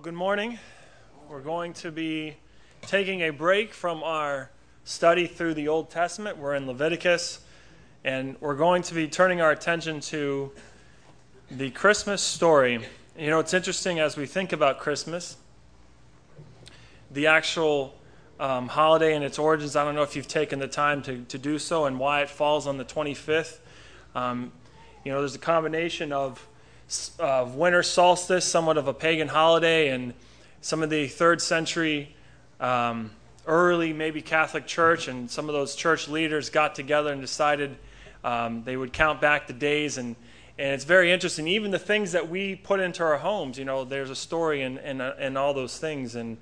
Well, good morning. We're going to be taking a break from our study through the Old Testament. We're in Leviticus, and we're going to be turning our attention to the Christmas story. You know, it's interesting as we think about Christmas, the actual um, holiday and its origins. I don't know if you've taken the time to, to do so and why it falls on the 25th. Um, you know, there's a combination of uh, winter solstice, somewhat of a pagan holiday, and some of the third century um, early, maybe Catholic Church, and some of those church leaders got together and decided um, they would count back the days. And, and it's very interesting. Even the things that we put into our homes, you know, there's a story and in, in, in all those things. And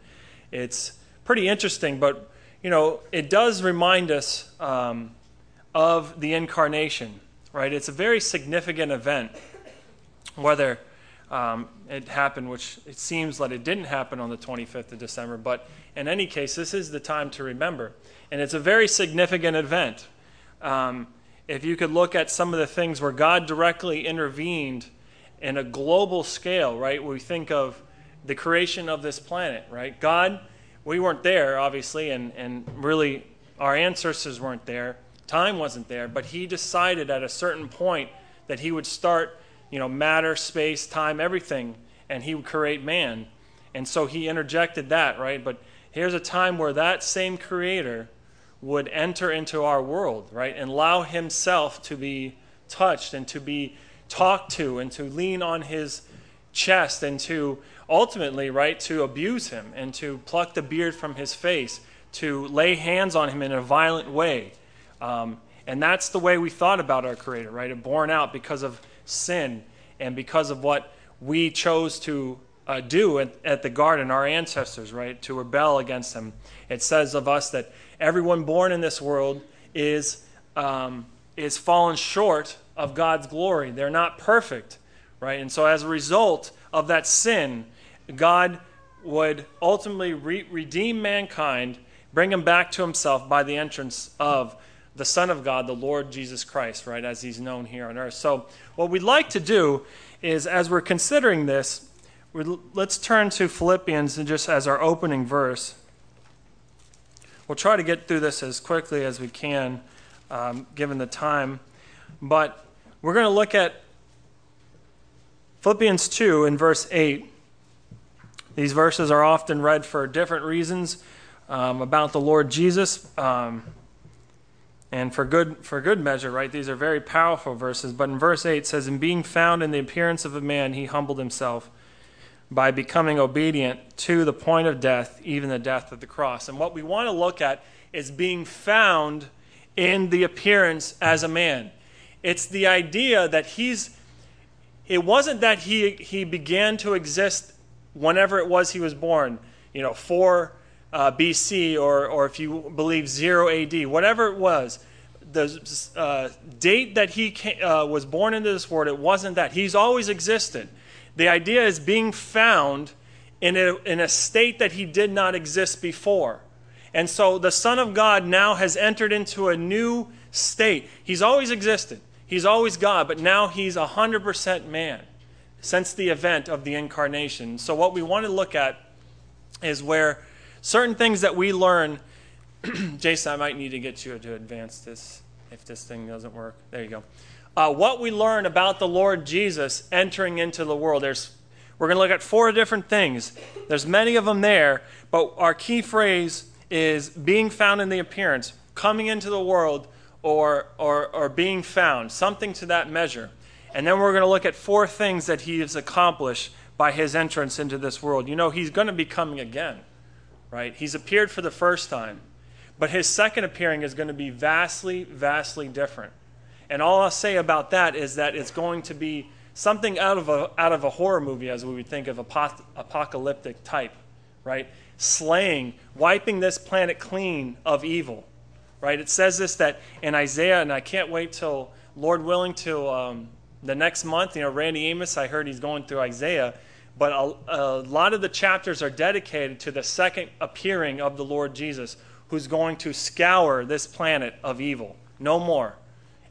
it's pretty interesting, but, you know, it does remind us um, of the incarnation, right? It's a very significant event whether um, it happened, which it seems like it didn't happen on the 25th of December, but in any case, this is the time to remember. And it's a very significant event. Um, if you could look at some of the things where God directly intervened in a global scale, right? We think of the creation of this planet, right? God, we weren't there, obviously, and, and really our ancestors weren't there. Time wasn't there, but He decided at a certain point that He would start you know, matter, space, time, everything, and he would create man. And so he interjected that, right? But here's a time where that same creator would enter into our world, right? And allow himself to be touched and to be talked to and to lean on his chest and to ultimately, right, to abuse him and to pluck the beard from his face, to lay hands on him in a violent way. Um, and that's the way we thought about our Creator, right? It born out because of sin and because of what we chose to uh, do at, at, the garden, our ancestors, right, to rebel against him. It says of us that everyone born in this world is, um, is fallen short of God's glory. They're not perfect, right? And so as a result of that sin, God would ultimately re- redeem mankind, bring him back to himself by the entrance of the Son of God, the Lord Jesus Christ, right, as he's known here on earth. So, what we'd like to do is, as we're considering this, let's turn to Philippians and just as our opening verse. We'll try to get through this as quickly as we can, um, given the time. But we're going to look at Philippians 2 in verse 8. These verses are often read for different reasons um, about the Lord Jesus. Um, and for good, for good measure, right? These are very powerful verses. But in verse 8 it says, In being found in the appearance of a man, he humbled himself by becoming obedient to the point of death, even the death of the cross. And what we want to look at is being found in the appearance as a man. It's the idea that he's, it wasn't that he, he began to exist whenever it was he was born, you know, four uh, BC or, or if you believe 0 AD, whatever it was, the uh, date that he came, uh, was born into this world, it wasn't that. He's always existed. The idea is being found in a, in a state that he did not exist before. And so the Son of God now has entered into a new state. He's always existed, he's always God, but now he's 100% man since the event of the incarnation. So, what we want to look at is where certain things that we learn. Jason, I might need to get you to advance this if this thing doesn't work. There you go. Uh, what we learn about the Lord Jesus entering into the world. There's, we're going to look at four different things. There's many of them there, but our key phrase is being found in the appearance, coming into the world, or, or, or being found, something to that measure. And then we're going to look at four things that he has accomplished by his entrance into this world. You know, he's going to be coming again right? He's appeared for the first time, but his second appearing is going to be vastly, vastly different. And all I'll say about that is that it's going to be something out of a, out of a horror movie, as we would think of apoc- apocalyptic type, right? Slaying, wiping this planet clean of evil, right? It says this that in Isaiah, and I can't wait till, Lord willing, till um, the next month. You know, Randy Amos, I heard he's going through Isaiah but a, a, lot of the chapters are dedicated to the second appearing of the Lord Jesus, who's going to scour this planet of evil. No more.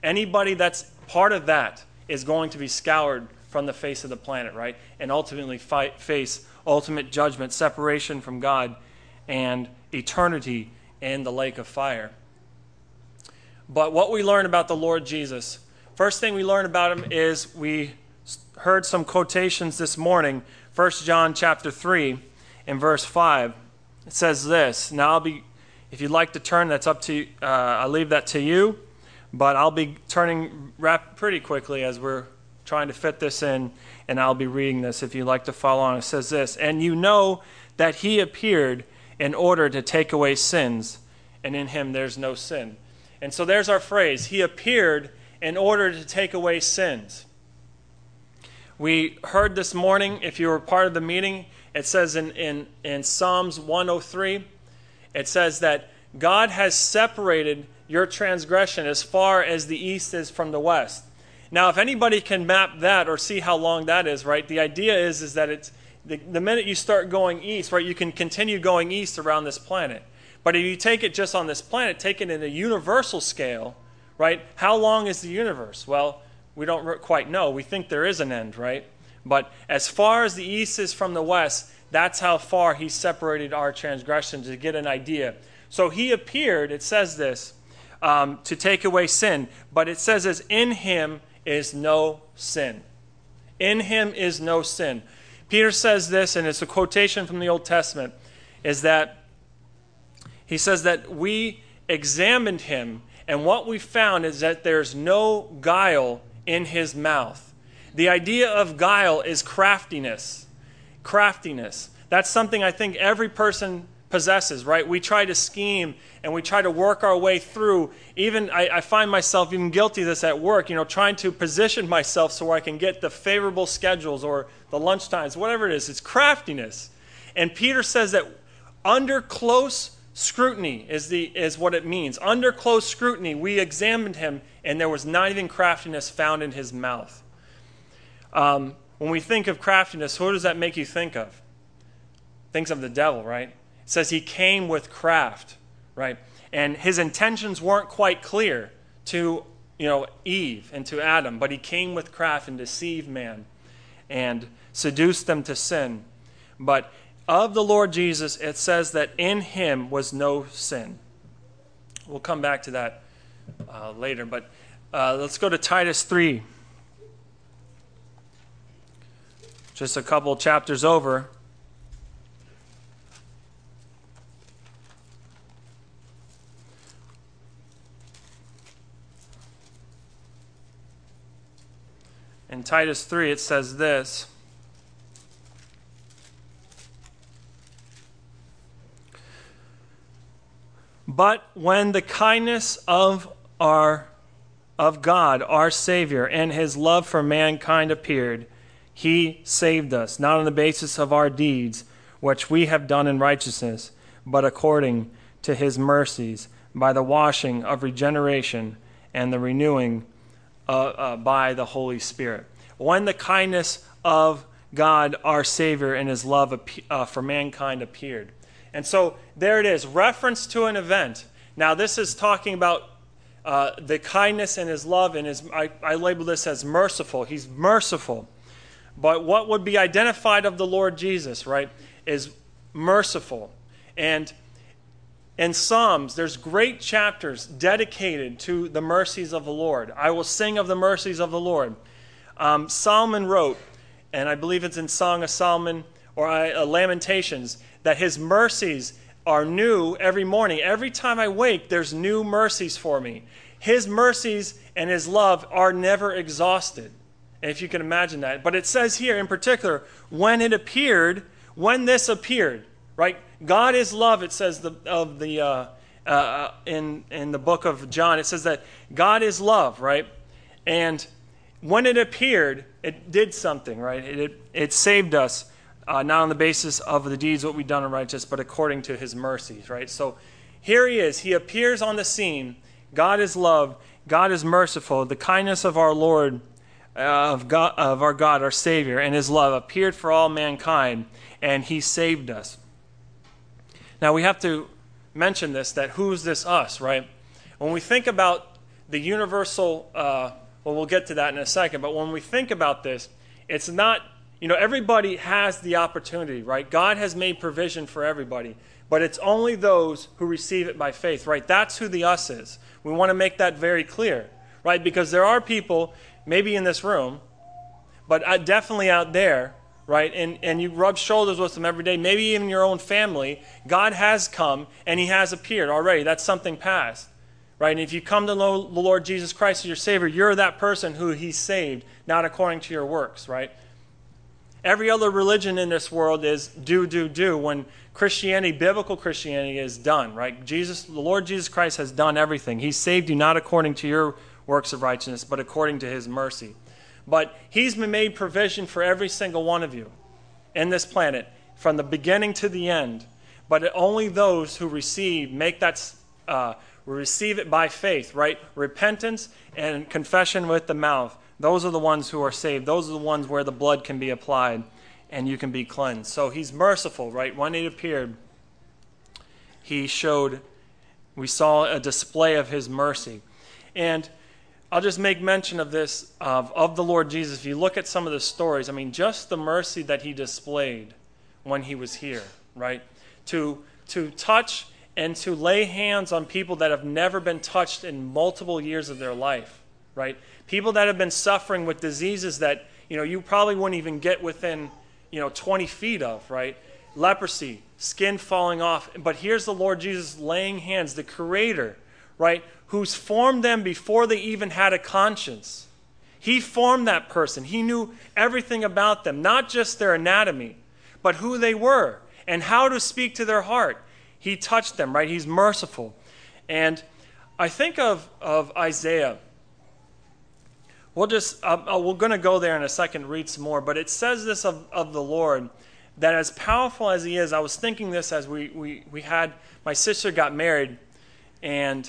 Anybody that's part of that is going to be scoured from the face of the planet, right? And ultimately fight, face ultimate judgment, separation from God, and eternity in the lake of fire. But what we learn about the Lord Jesus, first thing we learn about him is we heard some quotations this morning. 1 John chapter 3 and verse 5. It says this. Now I'll be if you'd like to turn, that's up to uh, I'll leave that to you, but I'll be turning rap pretty quickly as we're trying to fit this in, and I'll be reading this if you'd like to follow on. It says this, and you know that he appeared in order to take away sins, and in him there's no sin. And so there's our phrase. He appeared in order to take away sins. We heard this morning, if you were part of the meeting, it says in, in, in Psalms 103, it says that God has separated your transgression as far as the east is from the west. Now, if anybody can map that or see how long that is, right, the idea is, is that it's the, the minute you start going east, right, you can continue going east around this planet. But if you take it just on this planet, take it in a universal scale, right, how long is the universe? Well, we don't quite know. We think there is an end, right? But as far as the east is from the west, that's how far he separated our transgressions to get an idea. So he appeared, it says this, um, to take away sin. But it says as in him is no sin. In him is no sin. Peter says this, and it's a quotation from the Old Testament, is that he says that we examined him, and what we found is that there's no guile in his mouth. The idea of guile is craftiness. Craftiness. That's something I think every person possesses, right? We try to scheme and we try to work our way through. Even I, I, find myself even guilty of this at work, you know, trying to position myself so I can get the favorable schedules or the lunch times, whatever it is. It's craftiness. And Peter says that under close scrutiny is, the, is what it means. Under close scrutiny, we examined him, and there was not even craftiness found in his mouth. Um, when we think of craftiness, what does that make you think of? Thinks of the devil, right? It says he came with craft, right? And his intentions weren't quite clear to, you know, Eve and to Adam, but he came with craft and deceived man and seduced them to sin. But of the Lord Jesus, it says that in him was no sin. We'll come back to that uh, later, but uh, let's go to Titus 3. Just a couple chapters over. In Titus 3, it says this. But when the kindness of our of God, our Savior, and his love for mankind appeared, he saved us, not on the basis of our deeds, which we have done in righteousness, but according to his mercies, by the washing of regeneration and the renewing uh, uh, by the Holy Spirit. When the kindness of God, our Savior, and his love uh, for mankind appeared. And so there it is, reference to an event. Now, this is talking about uh, the kindness and his love, and his, I, I label this as merciful. He's merciful. But what would be identified of the Lord Jesus, right, is merciful. And in Psalms, there's great chapters dedicated to the mercies of the Lord. I will sing of the mercies of the Lord. Um, Solomon wrote, and I believe it's in Song of Solomon or uh, Lamentations, that his mercies are new every morning. Every time I wake, there's new mercies for me. His mercies and his love are never exhausted. If you can imagine that. But it says here in particular, when it appeared, when this appeared, right? God is love, it says the, of the, uh, uh, in, in the book of John, it says that God is love, right? And when it appeared, it did something, right? It, it, it saved us uh, not on the basis of the deeds what we've done in righteous, but according to his mercies, right? So here he is. He appears on the scene. God is love. God is merciful. The kindness of our Lord, uh, of, God, of our God, our Savior, and his love appeared for all mankind, and he saved us. Now we have to mention this that who's this us, right? When we think about the universal, uh, well, we'll get to that in a second, but when we think about this, it's not You know, everybody has the opportunity, right? God has made provision for everybody, but it's only those who receive it by faith, right? That's who the us is. We want to make that very clear, right? Because there are people, maybe in this room, but uh, definitely out there, right? And, and you rub shoulders with them every day, maybe even your own family. God has come and He has appeared already. That's something past, right? And if you come to know the Lord Jesus Christ as your Savior, you're that person who He saved, not according to your works, right? Every other religion in this world is do, do, do. When Christianity, biblical Christianity, is done, right? Jesus, the Lord Jesus Christ has done everything. He saved you not according to your works of righteousness, but according to His mercy. But He's made provision for every single one of you in this planet from the beginning to the end. But only those who receive, make that, uh, receive it by faith, right? Repentance and confession with the mouth. Those are the ones who are saved. Those are the ones where the blood can be applied and you can be cleansed. So He's merciful, right? When He appeared, He showed, we saw a display of His mercy. And I'll just make mention of this of, of the Lord Jesus. If you look at some of the stories, I mean, just the mercy that he displayed when he was here, right? To, to touch and to lay hands on people that have never been touched in multiple years of their life, right? People that have been suffering with diseases that, you know, you probably wouldn't even get within, you know, 20 feet of, right? Leprosy, skin falling off. But here's the Lord Jesus laying hands, the creator, right? who's formed them before they even had a conscience. He formed that person. He knew everything about them, not just their anatomy, but who they were and how to speak to their heart. He touched them, right? He's merciful. And I think of, of Isaiah. We'll just, uh, we're going to go there in a second, read some more, but it says this of, of the Lord that as powerful as He is, I was thinking this as we, we, we had, my sister got married, and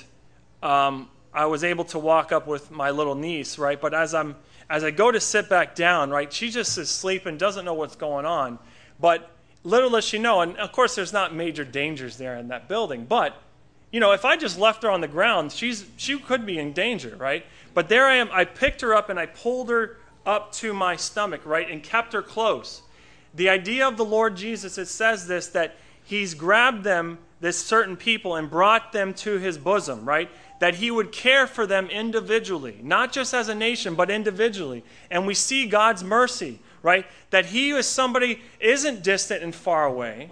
um, I was able to walk up with my little niece, right? But as I'm as I go to sit back down, right, she just is sleeping, doesn't know what's going on. But little does she know, and of course there's not major dangers there in that building, but you know, if I just left her on the ground, she's she could be in danger, right? But there I am, I picked her up and I pulled her up to my stomach, right, and kept her close. The idea of the Lord Jesus, it says this that he's grabbed them, this certain people, and brought them to his bosom, right? that he would care for them individually, not just as a nation, but individually. And we see God's mercy, right? That he is somebody isn't distant and far away.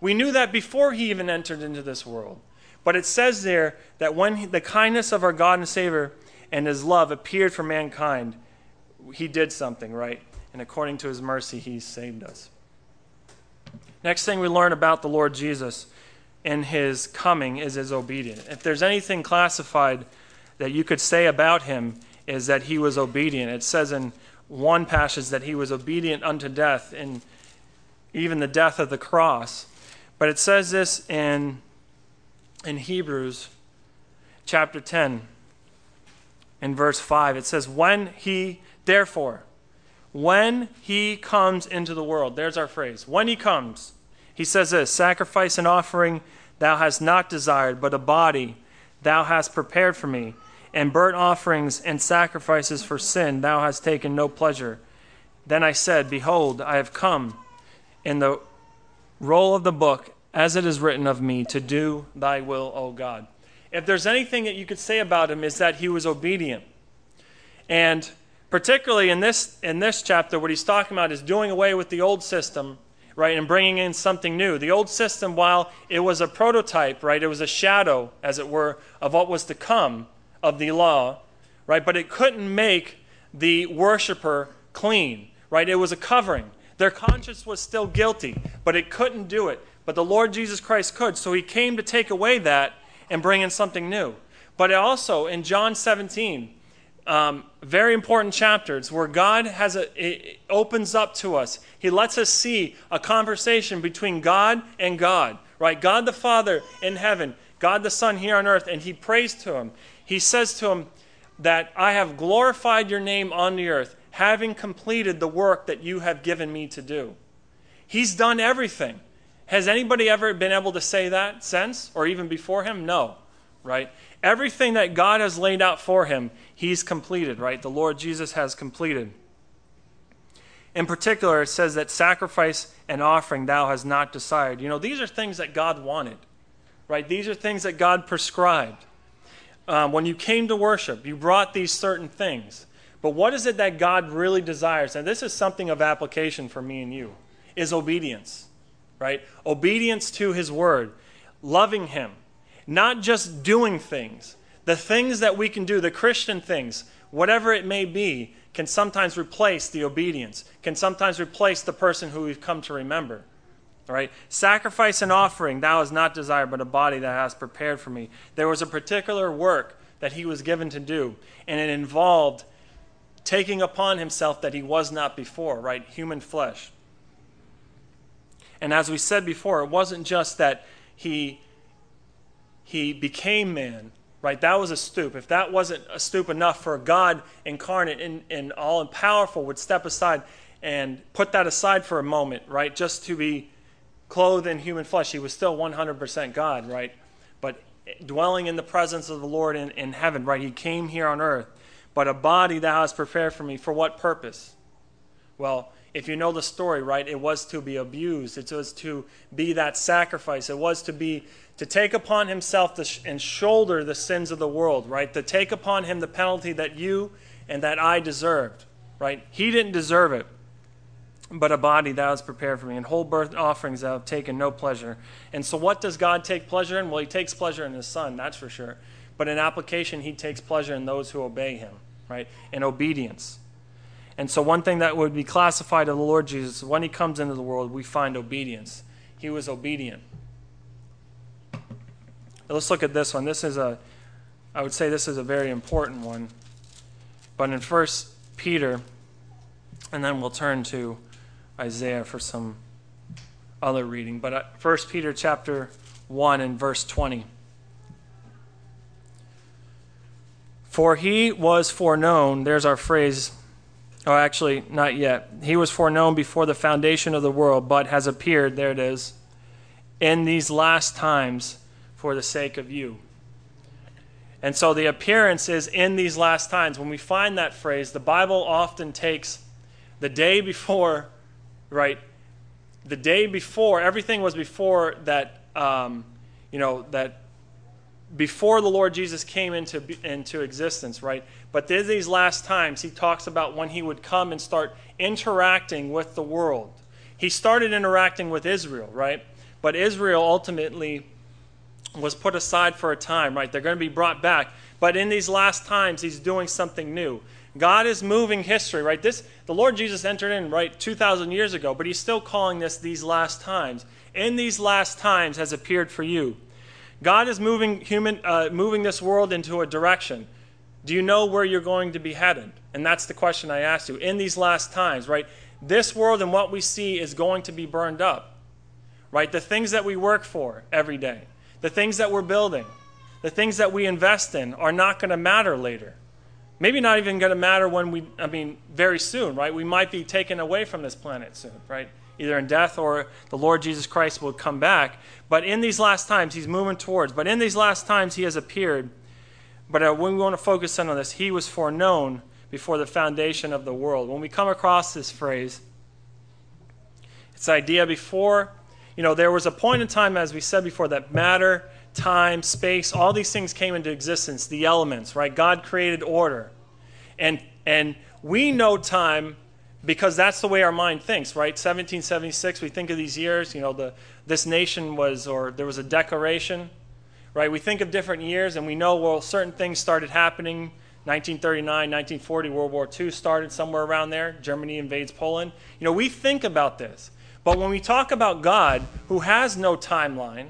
We knew that before he even entered into this world. But it says there that when the kindness of our God and Savior and his love appeared for mankind, he did something, right? And according to his mercy, he saved us. Next thing we learn about the Lord Jesus in his coming is his obedience. If there's anything classified that you could say about him, is that he was obedient. It says in one passage that he was obedient unto death, and even the death of the cross. But it says this in, in Hebrews chapter 10, in verse 5. It says, When he, therefore, when he comes into the world, there's our phrase, when he comes, he says this Sacrifice and offering thou hast not desired, but a body thou hast prepared for me. And burnt offerings and sacrifices for sin thou hast taken no pleasure. Then I said, Behold, I have come in the roll of the book, as it is written of me, to do thy will, O God. If there's anything that you could say about him, is that he was obedient. And particularly in this, in this chapter, what he's talking about is doing away with the old system right, and bringing in something new. The old system, while it was a prototype, right, it was a shadow, as it were, of what was to come of the law, right, but it couldn't make the worshiper clean, right? It was a covering. Their conscience was still guilty, but it couldn't do it. But the Lord Jesus Christ could. So he came to take away that and bring in something new. But also in John 17, um, very important chapters where God has a, opens up to us. He lets us see a conversation between God and God, right? God the Father in heaven, God the Son here on earth, and he prays to him. He says to him that I have glorified your name on the earth, having completed the work that you have given me to do. He's done everything. Has anybody ever been able to say that since or even before him? No, right? Everything that God has laid out for him, he's completed, right? The Lord Jesus has completed. In particular, it says that sacrifice and offering thou hast not desired. You know, these are things that God wanted, right? These are things that God prescribed. Um, when you came to worship, you brought these certain things. But what is it that God really desires? And this is something of application for me and you, is obedience, right? Obedience to his word, loving him, not just doing things. The things that we can do, the Christian things, whatever it may be, can sometimes replace the obedience, can sometimes replace the person who we've come to remember. All right? Sacrifice and offering thou hast not desired, but a body that hast prepared for me. There was a particular work that he was given to do, and it involved taking upon himself that he was not before, right? Human flesh. And as we said before, it wasn't just that he he became man, right? That was a stoop. If that wasn't a stoop enough for a God incarnate and, and all and powerful would step aside and put that aside for a moment, right? Just to be clothed in human flesh. He was still 100% God, right? But dwelling in the presence of the Lord in, in heaven, right? He came here on earth. But a body thou hast prepared for me. For what purpose? Well, if you know the story, right, it was to be abused. It was to be that sacrifice. It was to be to take upon himself sh- and shoulder the sins of the world, right? To take upon him the penalty that you and that I deserved, right? He didn't deserve it, but a body thou hast prepared for me, and whole burnt offerings thou have taken no pleasure. And so, what does God take pleasure in? Well, He takes pleasure in His Son, that's for sure. But in application, He takes pleasure in those who obey Him, right? In obedience. And so, one thing that would be classified of the Lord Jesus, when He comes into the world, we find obedience. He was obedient. Let's look at this one. This is a, I would say this is a very important one. But in First Peter, and then we'll turn to Isaiah for some other reading. But uh, First Peter chapter 1 and verse 20. For he was foreknown, there's our phrase. Oh, actually, not yet. He was foreknown before the foundation of the world, but has appeared, there it is, in these last times for the sake of you. And so the appearance is in these last times. When we find that phrase, the Bible often takes the day before, right? The day before, everything was before that, um, you know, that before the Lord Jesus came into, into existence, right? But in these last times, he talks about when he would come and start interacting with the world. He started interacting with Israel, right? But Israel ultimately was put aside for a time, right? They're going to be brought back. But in these last times, he's doing something new. God is moving history, right? This the Lord Jesus entered in right 2000 years ago, but he's still calling this these last times. In these last times has appeared for you. God is moving human uh, moving this world into a direction. Do you know where you're going to be headed? And that's the question I asked you. In these last times, right? This world and what we see is going to be burned up. Right? The things that we work for every day the things that we're building, the things that we invest in are not going to matter later. Maybe not even going to matter when we, I mean, very soon, right? We might be taken away from this planet soon, right? Either in death or the Lord Jesus Christ will come back. But in these last times, he's moving towards. But in these last times, he has appeared. But uh, when we want to focus in on this, he was foreknown before the foundation of the world. When we come across this phrase, it's idea before you know, there was a point in time, as we said before, that matter, time, space, all these things came into existence, the elements, right? God created order. And, and we know time because that's the way our mind thinks, right? 1776, we think of these years, you know, the, this nation was, or there was a declaration, right? We think of different years and we know, well, certain things started happening. 1939, 1940, World War II started somewhere around there. Germany invades Poland. You know, we think about this. But when we talk about God, who has no timeline,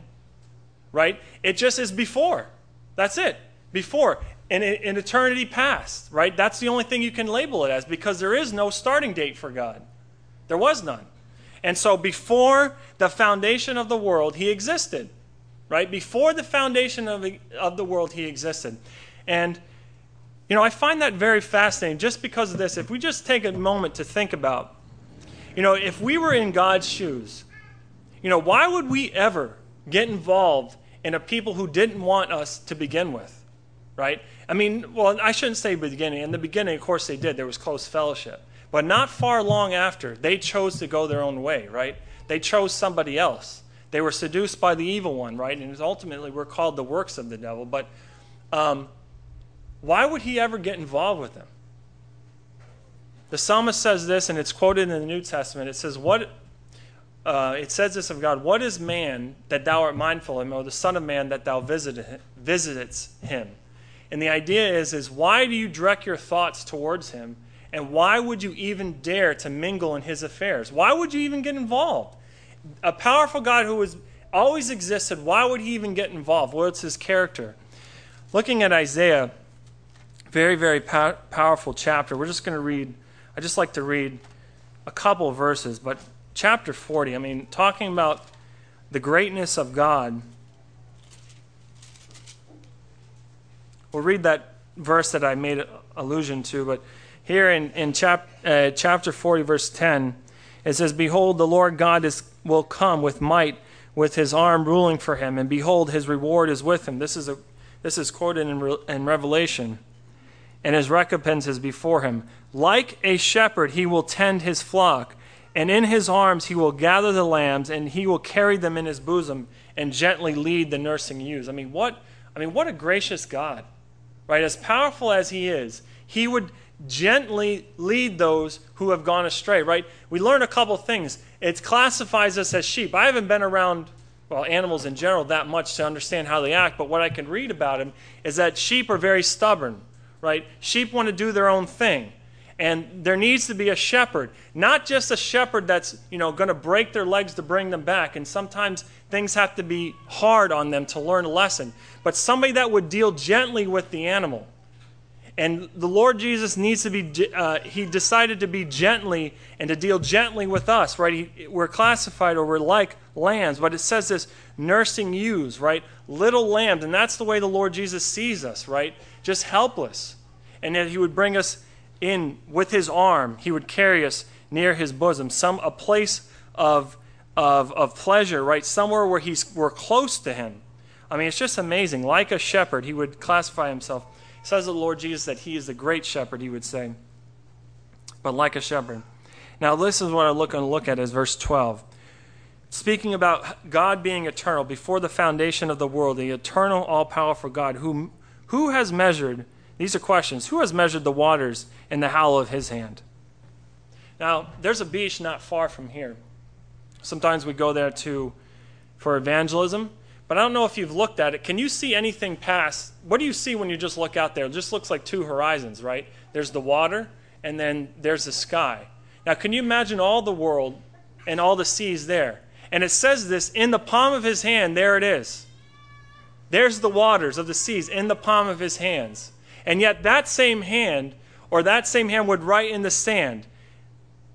right, it just is before. That's it. Before. In, in eternity past, right? That's the only thing you can label it as because there is no starting date for God. There was none. And so before the foundation of the world, he existed, right? Before the foundation of the, of the world, he existed. And, you know, I find that very fascinating just because of this. If we just take a moment to think about you know, if we were in God's shoes, you know, why would we ever get involved in a people who didn't want us to begin with? Right? I mean, well, I shouldn't say beginning. In the beginning, of course, they did. There was close fellowship. But not far long after, they chose to go their own way, right? They chose somebody else. They were seduced by the evil one, right? And ultimately we're called the works of the devil. But um, why would he ever get involved with them? The psalmist says this, and it's quoted in the New Testament. It says, "What?" Uh, it says this of God: "What is man that thou art mindful of him, or the Son of Man that thou visit, visitest him?" And the idea is, is why do you direct your thoughts towards him, and why would you even dare to mingle in his affairs? Why would you even get involved? A powerful God who has always existed, why would he even get involved? Well, it's his character. Looking at Isaiah, very, very pow- powerful chapter. We're just going to read I just like to read a couple verses, but chapter 40, I mean, talking about the greatness of God. We'll read that verse that I made allusion to, but here in, in chap, uh, chapter 40, verse 10, it says, Behold, the Lord God is, will come with might, with his arm ruling for him, and behold, his reward is with him. This is, a, this is quoted in, in Revelation and his recompense is before him. Like a shepherd, he will tend his flock, and in his arms he will gather the lambs, and he will carry them in his bosom, and gently lead the nursing ewes. I mean, what? I mean, what a gracious God, right? As powerful as he is, he would gently lead those who have gone astray, right? We learn a couple things. It classifies us as sheep. I haven't been around well, animals in general that much to understand how they act, but what I can read about them is that sheep are very stubborn right? Sheep want to do their own thing. And there needs to be a shepherd, not just a shepherd that's, you know, going to break their legs to bring them back. And sometimes things have to be hard on them to learn a lesson, but somebody that would deal gently with the animal. And the Lord Jesus needs to be, uh, he decided to be gently and to deal gently with us, right? He, we're classified or we're like lambs, but it says this nursing ewes, right? Little lambs. And that's the way the Lord Jesus sees us, right? just helpless. And that he would bring us in with his arm, he would carry us near his bosom, some a place of, of, of pleasure, right? Somewhere where he's, we're close to him. I mean, it's just amazing. Like a shepherd, he would classify himself. Says the Lord Jesus that he is the great shepherd, he would say. But like a shepherd. Now, this is what I'm looking look at is verse 12. Speaking about God being eternal, before the foundation of the world, the eternal, all powerful God, who who has measured, these are questions, who has measured the waters in the hollow of his hand? Now, there's a beach not far from here. Sometimes we go there to for evangelism, but I don't know if you've looked at it. Can you see anything past? What do you see when you just look out there? It just looks like two horizons, right? There's the water and then there's the sky. Now, can you imagine all the world and all the seas there? And it says this in the palm of his hand, there it is. There's the waters of the seas in the palm of his hands. And yet, that same hand, or that same hand, would write in the sand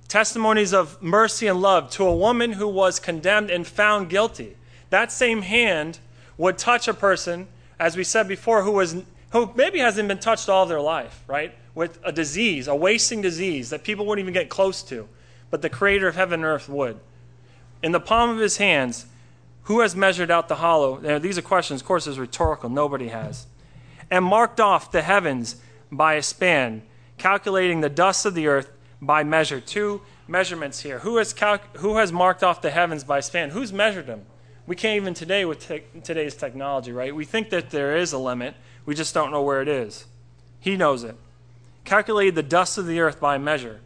testimonies of mercy and love to a woman who was condemned and found guilty. That same hand would touch a person, as we said before, who was who maybe hasn't been touched all their life, right? With a disease, a wasting disease that people wouldn't even get close to, but the creator of heaven and earth would. In the palm of his hands, who has measured out the hollow? Now, these are questions, of course, is rhetorical. Nobody has. And marked off the heavens by a span, calculating the dust of the earth by measure. Two measurements here. Who has, cal- who has marked off the heavens by span? Who's measured them? We can't even today with te- today's technology, right? We think that there is a limit. We just don't know where it is. He knows it. Calculated the dust of the earth by measure.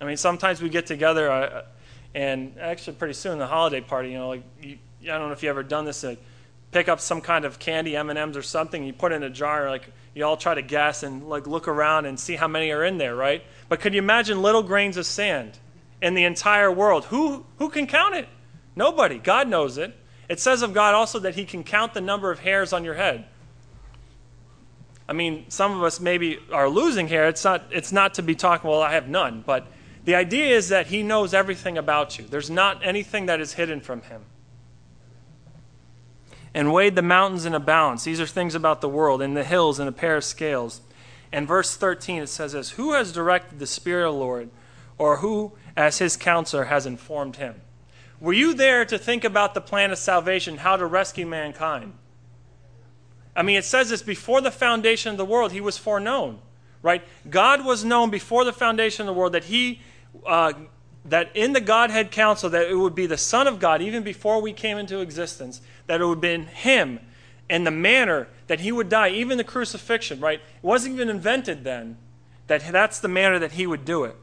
I mean, sometimes we get together. Uh, and actually, pretty soon the holiday party, you know, like you, I don't know if you ever done this, pick up some kind of candy, M and M's or something, you put it in a jar, like you all try to guess and like look around and see how many are in there, right? But could you imagine little grains of sand in the entire world? Who who can count it? Nobody. God knows it. It says of God also that He can count the number of hairs on your head. I mean, some of us maybe are losing hair. It's not. It's not to be talking. Well, I have none, but the idea is that he knows everything about you. There's not anything that is hidden from him. And weighed the mountains in a balance. These are things about the world, and the hills in a pair of scales. And verse 13 it says this Who has directed the Spirit of the Lord, or who, as his counselor, has informed him? Were you there to think about the plan of salvation, how to rescue mankind? I mean, it says this before the foundation of the world, he was foreknown right? God was known before the foundation of the world that he uh, that in the Godhead council that it would be the Son of God even before we came into existence, that it would have been him and the manner that he would die, even the crucifixion, right? It wasn't even invented then that that's the manner that he would do it.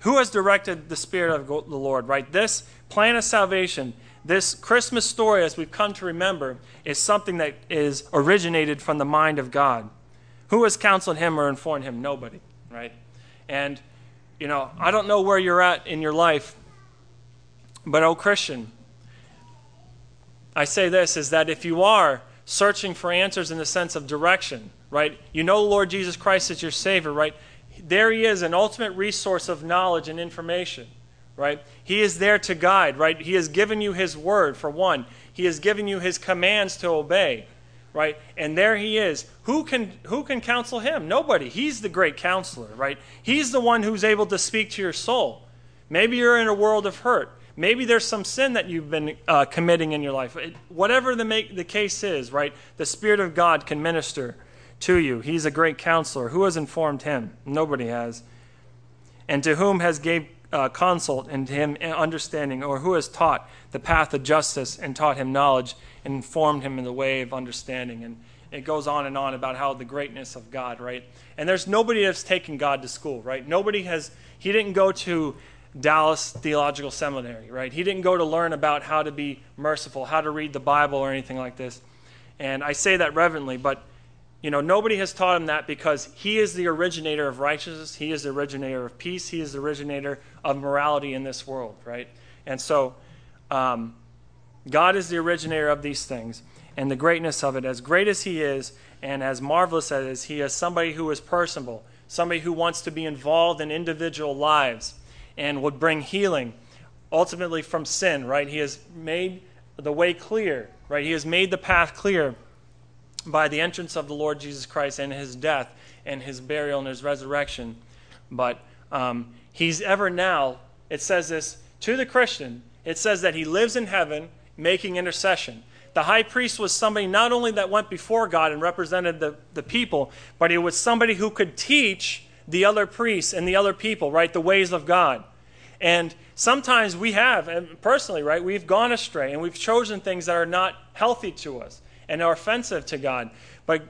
Who has directed the Spirit of the Lord, right? This plan of salvation, this Christmas story, as we've come to remember, is something that is originated from the mind of God. Who has counseled him or informed him? Nobody, right? And, you know, I don't know where you're at in your life, but, oh, Christian, I say this is that if you are searching for answers in the sense of direction, right? You know Lord Jesus Christ is your Savior, right? There He is, an ultimate resource of knowledge and information, right? He is there to guide, right? He has given you His word, for one. He has given you His commands to obey, right? And there He is. Who can, who can counsel Him? Nobody. He's the great counselor, right? He's the one who's able to speak to your soul. Maybe you're in a world of hurt. Maybe there's some sin that you've been uh, committing in your life. It, whatever the, make, the case is, right? The Spirit of God can minister to you. He's a great counselor. Who has informed him? Nobody has. And to whom has gave uh, consult and him understanding, or who has taught the path of justice and taught him knowledge and informed him in the way of understanding? And it goes on and on about how the greatness of God, right? And there's nobody that's taken God to school, right? Nobody has, he didn't go to Dallas Theological Seminary, right? He didn't go to learn about how to be merciful, how to read the Bible, or anything like this. And I say that reverently, but you know, nobody has taught him that because he is the originator of righteousness, he is the originator of peace, he is the originator of morality in this world, right? And so, um, God is the originator of these things, and the greatness of it, as great as he is, and as marvelous as he is, somebody who is personable, somebody who wants to be involved in individual lives and would bring healing ultimately from sin, right? He has made the way clear, right? He has made the path clear by the entrance of the Lord Jesus Christ and his death and his burial and his resurrection. But um, he's ever now, it says this to the Christian, it says that he lives in heaven making intercession. The high priest was somebody not only that went before God and represented the, the people, but he was somebody who could teach the other priests and the other people, right? The ways of God. And sometimes we have, and personally, right, we've gone astray and we've chosen things that are not healthy to us and are offensive to God. But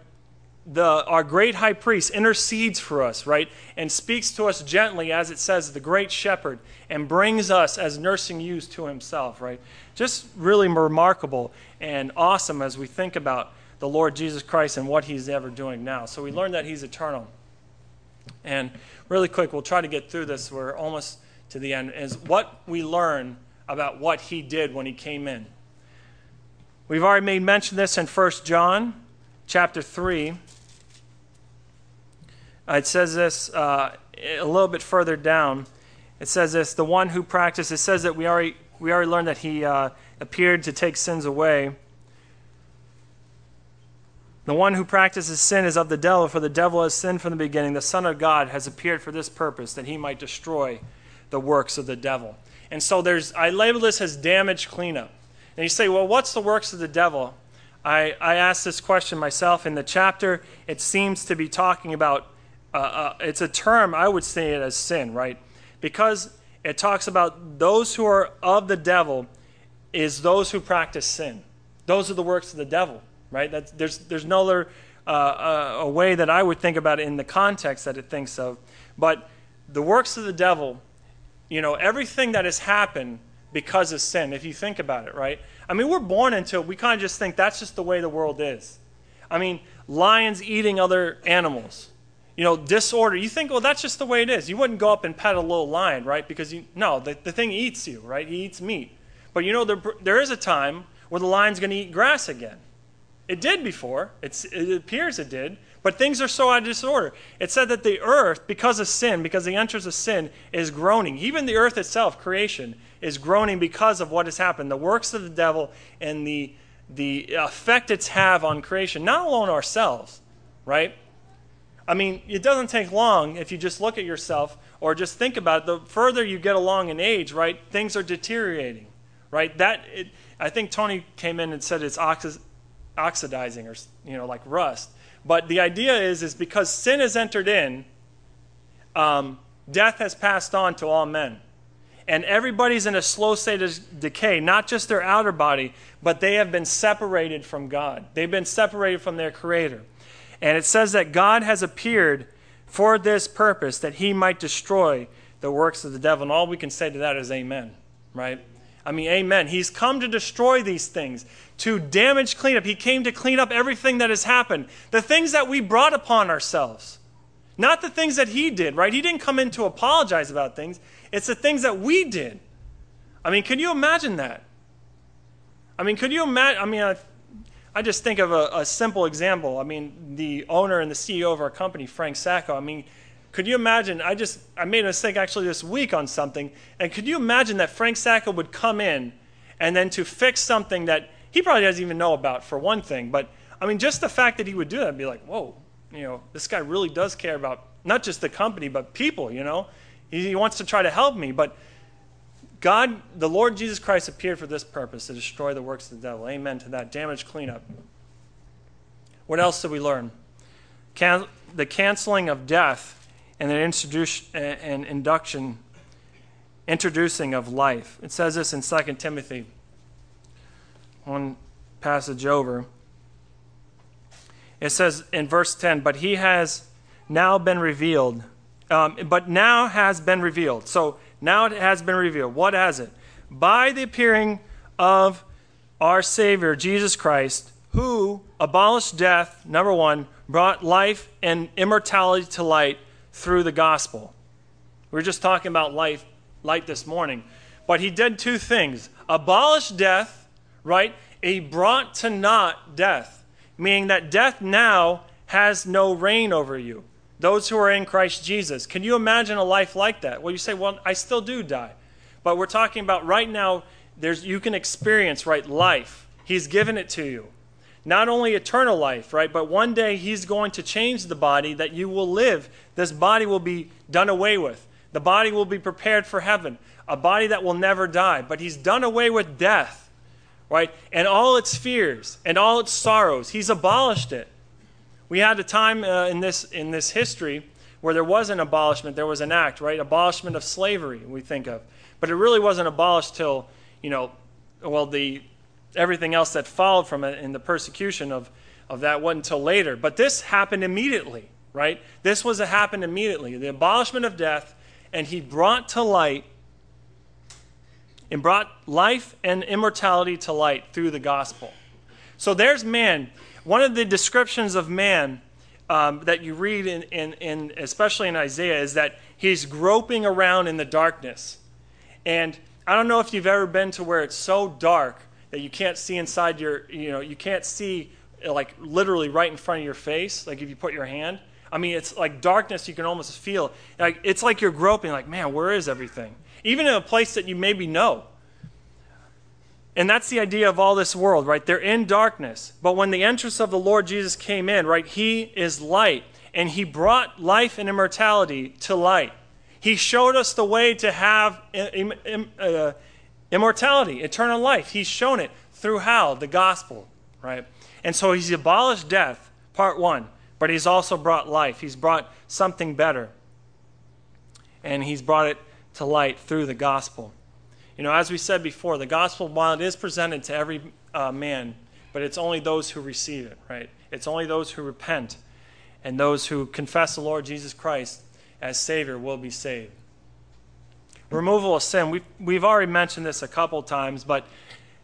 the, our great high priest intercedes for us, right, and speaks to us gently, as it says, the great shepherd, and brings us as nursing ewes to himself, right? Just really remarkable and awesome as we think about the Lord Jesus Christ and what he's ever doing now. So we learn that he's eternal. And really quick, we'll try to get through this. We're almost to the end. Is what we learn about what he did when he came in. We've already made mention of this in 1 John chapter 3. It says this uh, a little bit further down. It says this the one who practiced, it says that we already, we already learned that he uh, appeared to take sins away. The one who practices sin is of the devil, for the devil has sinned from the beginning. The Son of God has appeared for this purpose, that he might destroy the works of the devil. And so there's I label this as damage cleanup. And you say, well, what's the works of the devil? I, I asked this question myself in the chapter. It seems to be talking about, uh, uh, it's a term, I would say it as sin, right? Because it talks about those who are of the devil is those who practice sin. Those are the works of the devil right? That's, there's, there's no other uh, uh, a way that I would think about it in the context that it thinks of. But the works of the devil, you know, everything that has happened because of sin, if you think about it, right? I mean, we're born into it. We kind of just think that's just the way the world is. I mean, lions eating other animals. You know, disorder. You think, well, that's just the way it is. You wouldn't go up and pet a little lion, right? Because you no, the, the thing eats you, right? He eats meat. But you know, there, there is a time where the lion's going to eat grass again. It did before. It's, it appears it did. But things are so out of disorder. It said that the earth, because of sin, because the entrance of sin, is groaning. Even the earth itself, creation, is groaning because of what has happened. The works of the devil and the, the effect it's have on creation, not alone ourselves, right? I mean, it doesn't take long if you just look at yourself or just think about it. The further you get along in age, right, things are deteriorating, right? That it, I think Tony came in and said it's oxy, oxidizing or you know like rust But the idea is, is because sin has entered in, um, death has passed on to all men. And everybody's in a slow state of decay, not just their outer body, but they have been separated from God. They've been separated from their Creator. And it says that God has appeared for this purpose, that he might destroy the works of the devil. And all we can say to that is amen, right? I mean, amen. He's come to destroy these things, to damage cleanup. He came to clean up everything that has happened, the things that we brought upon ourselves. Not the things that he did, right? He didn't come in to apologize about things. It's the things that we did. I mean, can you imagine that? I mean, could you imagine? I mean, I, I just think of a, a, simple example. I mean, the owner and the CEO of our company, Frank Sacco. I mean, could you imagine? I just I made a mistake actually this week on something, and could you imagine that Frank Sacco would come in and then to fix something that he probably doesn't even know about for one thing, but I mean, just the fact that he would do that, I'd be like, whoa, you know, this guy really does care about not just the company, but people, you know. He, he wants to try to help me, but God, the Lord Jesus Christ, appeared for this purpose to destroy the works of the devil. Amen to that. Damage cleanup. What else did we learn? Can, the canceling of death and introduce, and induction, introducing of life. It says this in 2 Timothy, one passage over. It says in verse 10, but he has now been revealed. Um, but now has been revealed. So now it has been revealed. What has it? By the appearing of our Savior, Jesus Christ, who abolished death, number one, brought life and immortality to light through the gospel. We were just talking about life, light this morning. But he did two things abolish death, right? He brought to naught death meaning that death now has no reign over you. Those who are in Christ Jesus. Can you imagine a life like that? Well, you say, well, I still do die. But we're talking about right now, there's, you can experience, right, life. He's given it to you. Not only eternal life, right, but one day He's going to change the body that you will live. This body will be done away with. The body will be prepared for heaven, a body that will never die. But He's done away with death right? And all its fears and all its sorrows. He's abolished it. We had a time uh, in, this, in this history where there was an abolishment, there was an act, right? Abolishment of slavery, we think of. But it really wasn't abolished till, you know, well, the, everything else that followed from it in the persecution of, of that wasn't until later. But this happened immediately, right? This was a happened immediately. The abolishment of death, and he brought to light and brought life and immortality to light through the gospel. So there's man. One of the descriptions of man um, that you read in, in, in, especially in Isaiah, is that he's groping around in the darkness. And I don't know if you've ever been to where it's so dark that you can't see inside your, you know, you can't see like literally right in front of your face, like if you put your hand. I mean, it's like darkness you can almost feel. Like it's like you're groping, like, man, where is everything? even in a place that you maybe know. And that's the idea of all this world, right? They're in darkness. But when the entrance of the Lord Jesus came in, right, he is light. And he brought life and immortality to light. He showed us the way to have Im- uh, immortality, eternal life. He's shown it through how? The gospel, right? And so he's abolished death, part one, but he's also brought life. He's brought something better. And he's brought it to light through the gospel. You know, as we said before, the gospel, while it is presented to every uh, man, but it's only those who receive it, right? It's only those who repent and those who confess the Lord Jesus Christ as Savior will be saved. Removal of sin. We've, we've already mentioned this a couple times, but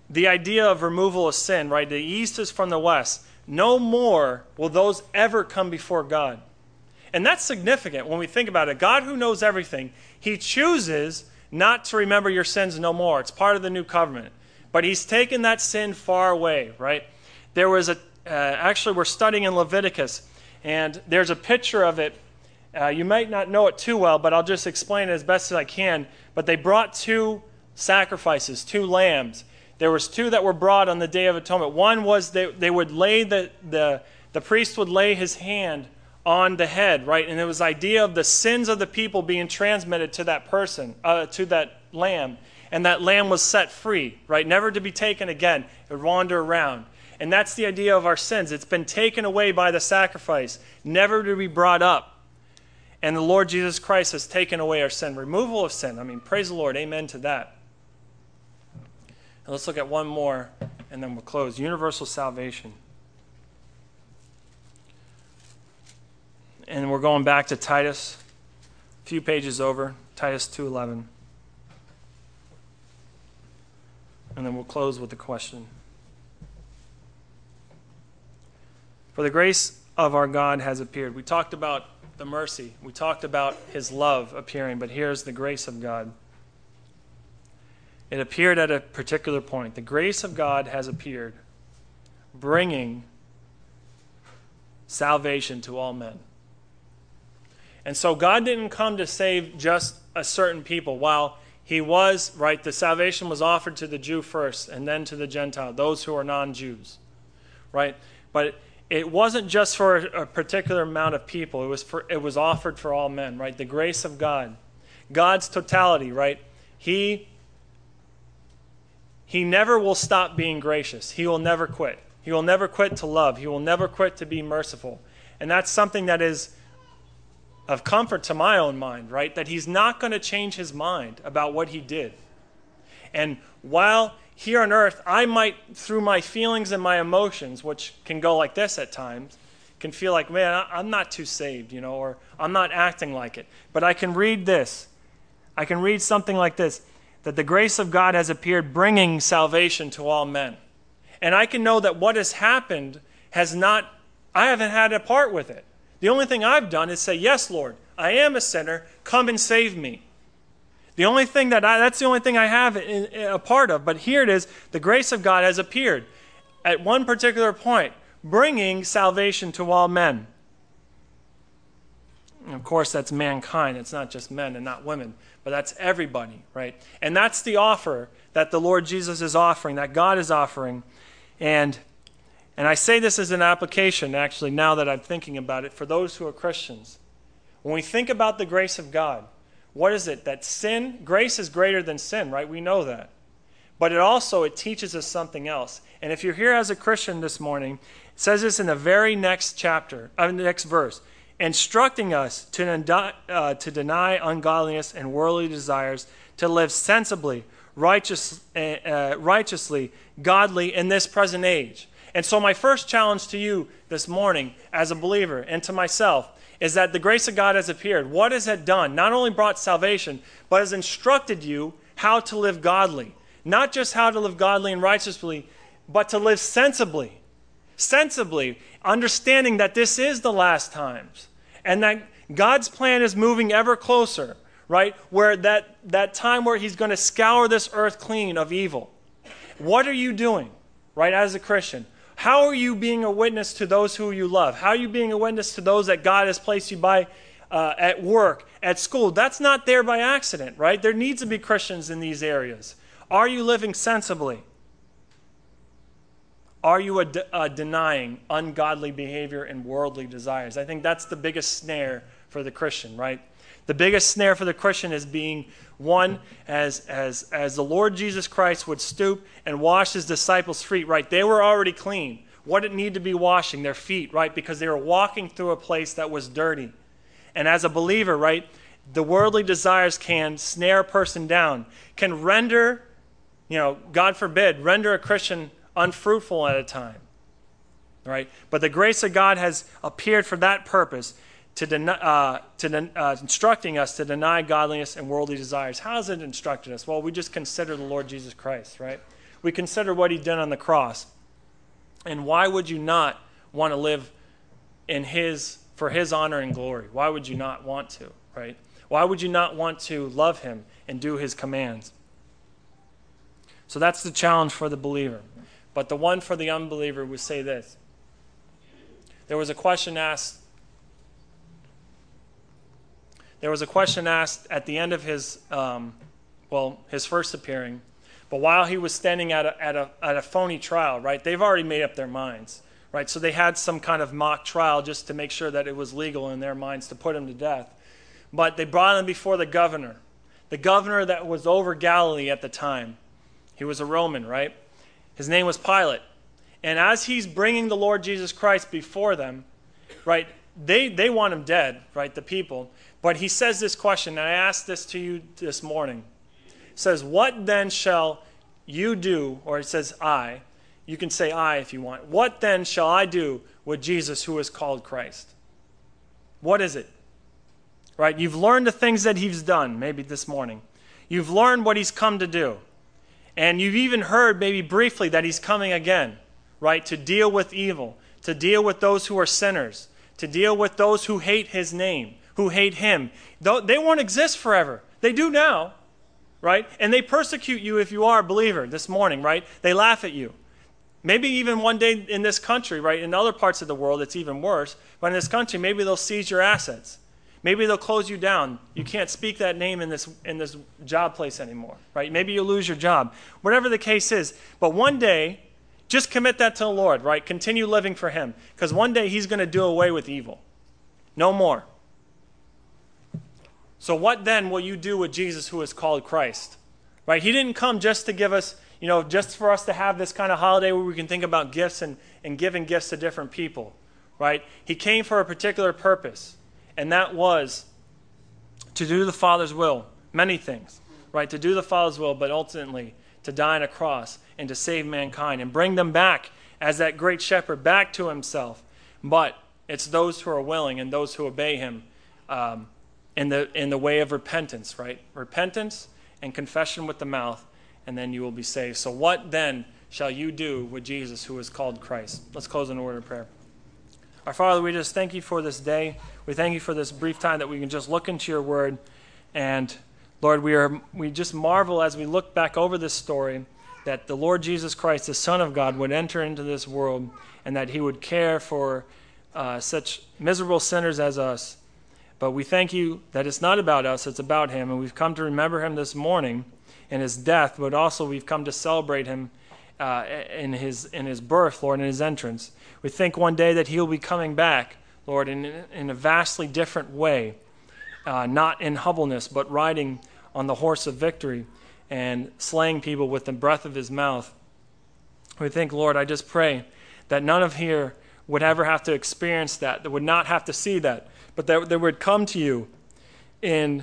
the idea of removal of sin, right? The east is from the west. No more will those ever come before God. And that's significant when we think about it. God, who knows everything, He chooses not to remember your sins no more. It's part of the new covenant. But He's taken that sin far away, right? There was a, uh, actually, we're studying in Leviticus, and there's a picture of it. Uh, you might not know it too well, but I'll just explain it as best as I can. But they brought two sacrifices, two lambs. There was two that were brought on the Day of Atonement. One was they, they would lay the, the, the priest would lay his hand on the head, right? And it was idea of the sins of the people being transmitted to that person, uh, to that lamb. And that lamb was set free, right? Never to be taken again. It would wander around. And that's the idea of our sins. It's been taken away by the sacrifice, never to be brought up. And the Lord Jesus Christ has taken away our sin. Removal of sin. I mean, praise the Lord. Amen to that. And let's look at one more, and then we'll close. Universal salvation. And we're going back to Titus, a few pages over, Titus 2:11. And then we'll close with a question. For the grace of our God has appeared. We talked about the mercy. We talked about his love appearing, but here's the grace of God. It appeared at a particular point. The grace of God has appeared, bringing salvation to all men. And so God didn't come to save just a certain people. While he was, right, the salvation was offered to the Jew first and then to the Gentile, those who are non Jews, right? But it wasn't just for a particular amount of people. It was for it was offered for all men, right? The grace of God. God's totality, right? He he never will stop being gracious. He will never quit. He will never quit to love. He will never quit to be merciful. And that's something that is of comfort to my own mind, right? That he's not going to change his mind about what he did. And while here on earth, I might, through my feelings and my emotions, which can go like this at times, can feel like, man, I'm not too saved, you know, or I'm not acting like it. But I can read this. I can read something like this that the grace of God has appeared, bringing salvation to all men. And I can know that what has happened has not, I haven't had a part with it. The only thing I've done is say, Yes, Lord, I am a sinner. Come and save me. The only thing that I, that's the only thing I have in, in, a part of. But here it is the grace of God has appeared at one particular point, bringing salvation to all men. And of course, that's mankind. It's not just men and not women, but that's everybody, right? And that's the offer that the Lord Jesus is offering, that God is offering. And and I say this as an application, actually, now that I'm thinking about it, for those who are Christians. When we think about the grace of God, what is it? That sin, grace is greater than sin, right? We know that. But it also it teaches us something else. And if you're here as a Christian this morning, it says this in the very next chapter, uh, the next verse, instructing us to, uh, to deny ungodliness and worldly desires, to live sensibly, righteous, uh, uh, righteously, godly in this present age. And so, my first challenge to you this morning as a believer and to myself is that the grace of God has appeared. What has it done? Not only brought salvation, but has instructed you how to live godly. Not just how to live godly and righteously, but to live sensibly. Sensibly, understanding that this is the last times and that God's plan is moving ever closer, right? Where that, that time where He's going to scour this earth clean of evil. What are you doing, right, as a Christian? How are you being a witness to those who you love? How are you being a witness to those that God has placed you by uh, at work, at school? That's not there by accident, right? There needs to be Christians in these areas. Are you living sensibly? Are you de- uh, denying ungodly behavior and worldly desires? I think that's the biggest snare for the Christian, right? The biggest snare for the Christian is being one as, as, as the Lord Jesus Christ would stoop and wash his disciples' feet, right? They were already clean. What it need to be washing? Their feet, right? Because they were walking through a place that was dirty. And as a believer, right, the worldly desires can snare a person down, can render, you know, God forbid, render a Christian unfruitful at a time. Right? But the grace of God has appeared for that purpose to, uh, to uh, instructing us to deny godliness and worldly desires. How has it instructed us? Well, we just consider the Lord Jesus Christ, right? We consider what he did on the cross. And why would you not want to live in his for his honor and glory? Why would you not want to, right? Why would you not want to love him and do his commands? So that's the challenge for the believer. But the one for the unbeliever would say this. There was a question asked there was a question asked at the end of his, um, well, his first appearing. But while he was standing at a, at, a, at a phony trial, right, they've already made up their minds, right? So they had some kind of mock trial just to make sure that it was legal in their minds to put him to death. But they brought him before the governor, the governor that was over Galilee at the time. He was a Roman, right? His name was Pilate. And as he's bringing the Lord Jesus Christ before them, right, they, they want him dead, right, the people. But he says this question, and I asked this to you this morning. Says, What then shall you do? Or it says, I. You can say I if you want. What then shall I do with Jesus who is called Christ? What is it? Right? You've learned the things that he's done, maybe this morning. You've learned what he's come to do. And you've even heard, maybe briefly, that he's coming again, right? To deal with evil, to deal with those who are sinners, to deal with those who hate his name, who hate him. They won't exist forever. They do now, right? And they persecute you if you are a believer this morning, right? They laugh at you. Maybe even one day in this country, right? In other parts of the world, it's even worse. But in this country, maybe they'll seize your assets. Maybe they'll close you down. You can't speak that name in this, in this job place anymore, right? Maybe you'll lose your job. Whatever the case is. But one day, just commit that to the Lord, right? Continue living for Him. Because one day He's going to do away with evil. No more. So, what then will you do with Jesus who is called Christ? Right? He didn't come just to give us, you know, just for us to have this kind of holiday where we can think about gifts and, and giving gifts to different people. Right? He came for a particular purpose, and that was to do the Father's will. Many things. Right? To do the Father's will, but ultimately to die on a cross and to save mankind and bring them back as that great shepherd back to himself. But it's those who are willing and those who obey him. Um, in the, in the way of repentance, right? Repentance and confession with the mouth, and then you will be saved. So, what then shall you do with Jesus who is called Christ? Let's close in a word of prayer. Our Father, we just thank you for this day. We thank you for this brief time that we can just look into your word. And Lord, we, are, we just marvel as we look back over this story that the Lord Jesus Christ, the Son of God, would enter into this world and that he would care for uh, such miserable sinners as us but we thank you that it's not about us, it's about him. And we've come to remember him this morning in his death, but also we've come to celebrate him uh, in, his, in his birth, Lord, in his entrance. We think one day that he'll be coming back, Lord, in, in a vastly different way, uh, not in humbleness, but riding on the horse of victory and slaying people with the breath of his mouth. We think, Lord, I just pray that none of here would ever have to experience that, that would not have to see that, but that they would come to you in,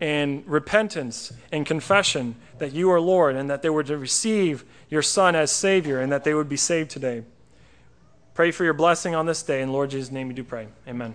in repentance and confession that you are Lord and that they were to receive your Son as Savior and that they would be saved today. Pray for your blessing on this day. In Lord Jesus' name we do pray. Amen.